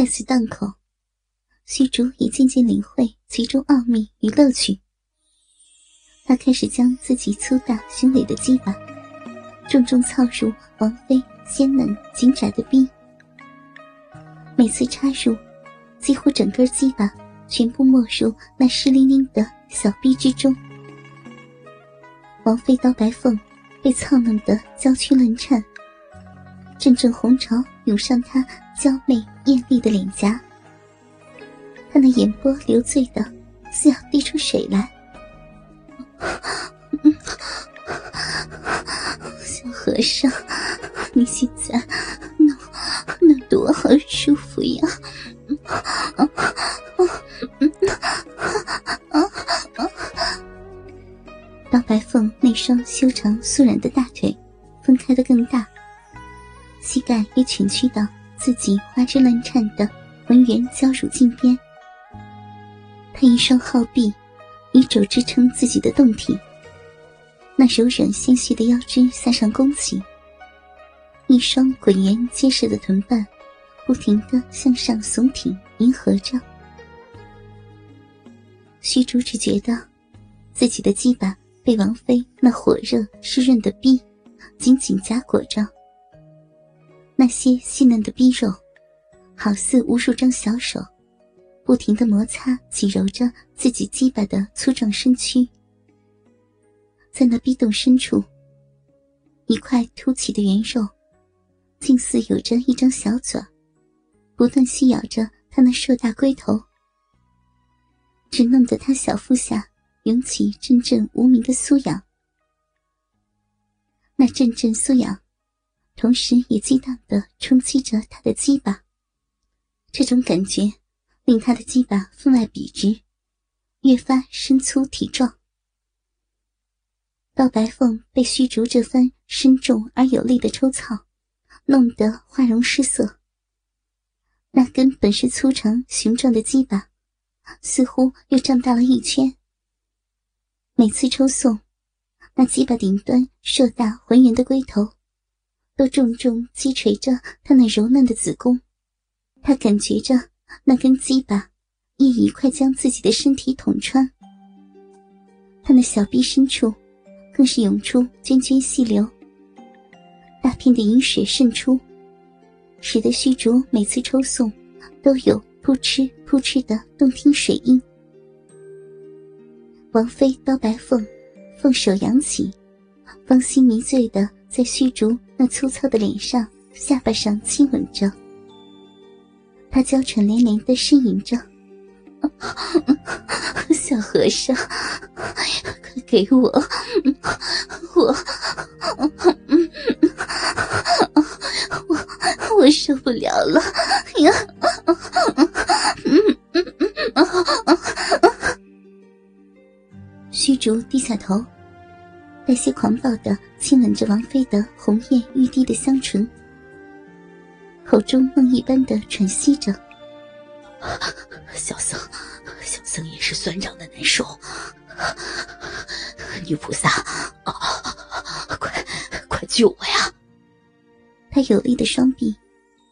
在此档口，虚竹也渐渐领会其中奥秘与乐趣。他开始将自己粗大雄伟的鸡巴重重操入王妃鲜嫩紧窄的逼，每次插入，几乎整个鸡巴全部没入那湿淋淋的小逼之中。王妃刀白凤被操弄得娇躯乱颤，阵阵红潮涌上她娇媚艳丽的脸颊，她那眼波流醉的似要滴出水来。小和尚，你现在那那多好舒服呀！刀白凤那双修长酥软的大腿分开的更大，膝盖也蜷曲到自己花枝乱颤的浑圆娇乳近边。他一双好臂。以肘支撑自己的胴体，那柔软纤细的腰肢向上弓起，一双滚圆结实的臀瓣不停的向上耸挺，迎合着。虚竹只觉得自己的鸡巴被王妃那火热湿润的逼紧紧夹裹着，那些细嫩的逼肉好似无数张小手。不停的摩擦、挤揉着自己鸡巴的粗壮身躯，在那逼洞深处，一块凸起的圆肉，竟似有着一张小嘴，不断吸咬着他那硕大龟头，只弄得他小腹下涌起阵阵无名的酥痒。那阵阵酥痒，同时也激荡的冲击着他的鸡巴，这种感觉。令他的鸡巴分外笔直，越发身粗体壮。刀白凤被虚竹这番深重而有力的抽操，弄得花容失色。那根本是粗长雄壮的鸡巴，似乎又胀大了一圈。每次抽送，那鸡巴顶端硕大浑圆的龟头，都重重击锤着他那柔嫩的子宫。他感觉着。那根鸡巴亦已快将自己的身体捅穿，他那小臂深处更是涌出涓涓细流，大片的饮水渗出，使得虚竹每次抽送都有扑哧扑哧的动听水音。王妃刀白凤凤手扬起，芳心迷醉的在虚竹那粗糙的脸上、下巴上亲吻着。他娇喘连连的呻吟着：“小和尚，快给我，我，我，我受不了了呀！”虚竹低下头，带些狂暴的亲吻着王妃的红艳欲滴的香唇。口中梦一般的喘息着，小僧，小僧也是酸胀的难受。女菩萨，快快救我呀！他有力的双臂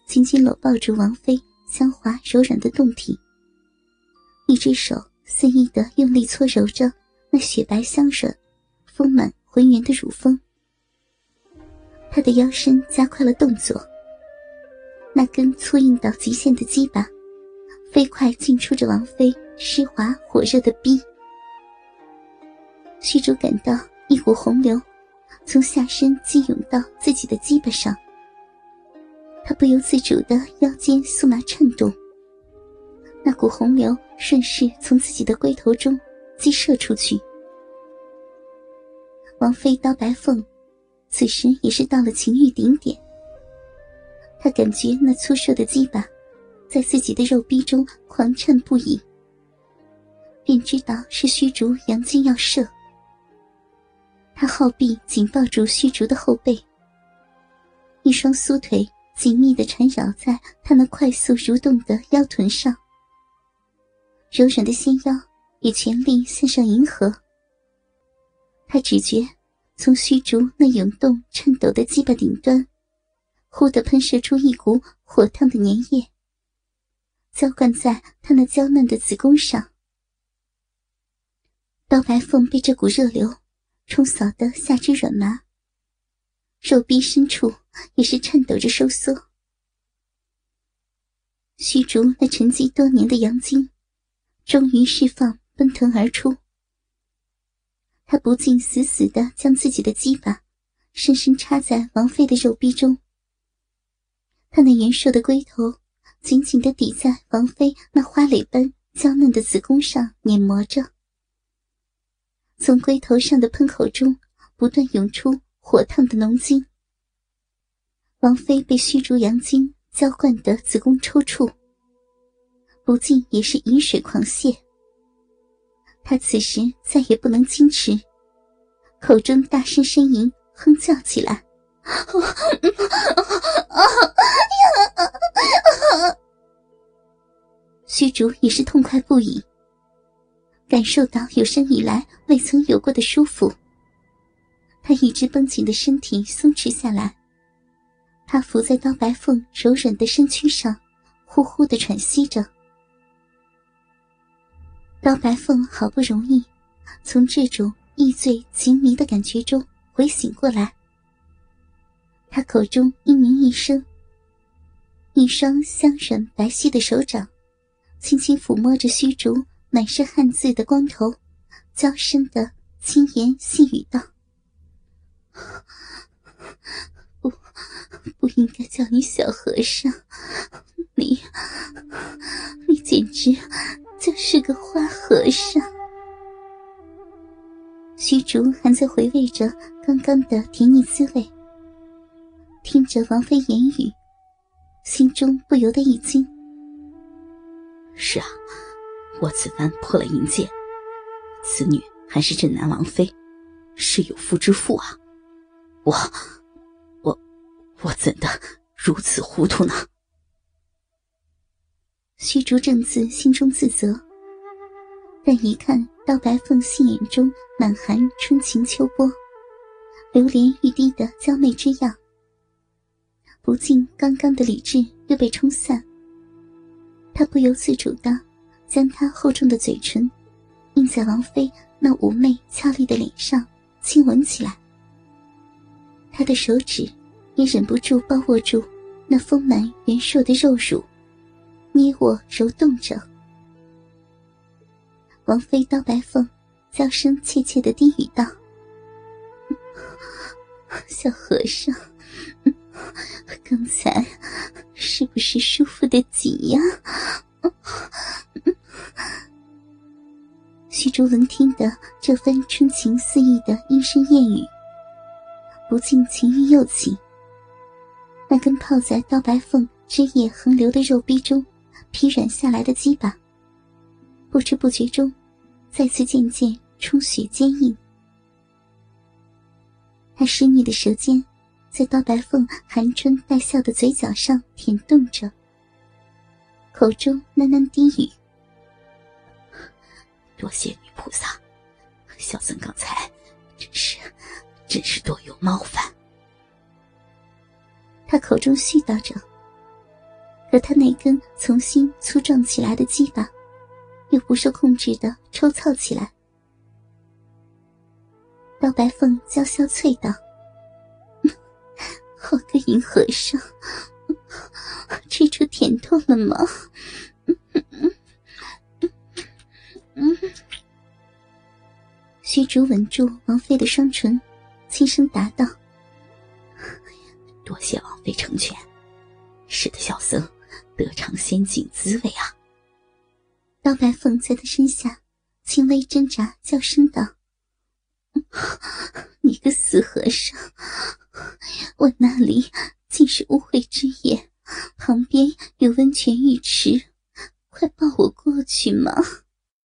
紧紧搂抱住王妃香滑柔软的胴体，一只手肆意的用力搓揉着那雪白香软、丰满浑圆的乳峰。他的腰身加快了动作。那根粗硬到极限的鸡巴，飞快进出着王妃湿滑火热的逼。虚竹感到一股洪流从下身激涌到自己的鸡巴上，他不由自主的腰间酥麻颤动。那股洪流顺势从自己的龟头中激射出去。王妃刀白凤此时也是到了情欲顶点。他感觉那粗瘦的鸡巴在自己的肉壁中狂颤不已，便知道是虚竹阳精要射。他后臂紧抱住虚竹的后背，一双酥腿紧密的缠绕在他那快速蠕动的腰臀上，柔软的纤腰也全力向上迎合。他只觉从虚竹那涌动颤抖的鸡巴顶端。忽地喷射出一股火烫的粘液，浇灌在他那娇嫩的子宫上。刀白凤被这股热流冲扫得下肢软麻，肉壁深处也是颤抖着收缩。虚竹那沉寂多年的阳精，终于释放奔腾而出。他不禁死死的将自己的鸡巴深深插在王妃的肉壁中。他那圆硕的龟头紧紧的抵在王妃那花蕾般娇嫩的子宫上碾磨着。从龟头上的喷口中不断涌出火烫的浓精。王妃被虚竹阳精浇灌的子宫抽搐，不禁也是饮水狂泻。他此时再也不能矜持，口中大声呻吟，哼叫起来：“虚竹也是痛快不已。感受到有生以来未曾有过的舒服，他一直绷紧的身体松弛下来，他伏在刀白凤柔软的身躯上，呼呼的喘息着。刀白凤好不容易从这种意醉情迷的感觉中回醒过来，他口中嘤咛一声，一双香软白皙的手掌轻轻抚摸着虚竹。满是汗渍的光头，娇声的轻言细语道：“不，应该叫你小和尚，你，你简直就是个花和尚。”虚竹还在回味着刚刚的甜腻滋味，听着王妃言语，心中不由得一惊。是啊。我此番破了淫戒，此女还是镇南王妃，是有夫之妇啊！我怎的如此糊涂呢？虚竹正自心中自责，但一看到白凤杏眼中满含春情秋波、流连欲滴的娇媚之样，不禁刚刚的理智又被冲散，他不由自主的。将他厚重的嘴唇印在王妃那妩媚俏丽的脸上亲吻起来，他的手指也忍不住抱握住那丰满圆硕的肉乳，捏握揉动着。王妃刀白凤娇声怯怯的低语道：“小和尚，刚才是不是舒服的紧呀？”徐竹闻听得这番春情四溢的莺声燕语，不禁情欲又起。那根泡在刀白凤汁液横流的肉壁中疲软下来的鸡巴，不知不觉中再次渐渐充血坚硬。他湿腻的舌尖在刀白凤含春带笑的嘴角上舔动着，口中喃喃低语。多谢女菩萨，小僧刚才真是真是多有冒犯。他口中絮叨着，可他那根重新粗壮起来的鸡巴，又不受控制的抽操起来。刀白凤娇笑脆道：“好个银和尚，吃出甜头了吗？”虚竹稳住王妃的双唇，轻声答道：“多谢王妃成全，使得小僧得尝仙境滋味啊。”刀白凤在他身下轻微挣扎，叫声道：“你个死和尚，我那里竟是污秽之眼，旁边有温泉浴池，快抱我过去嘛！”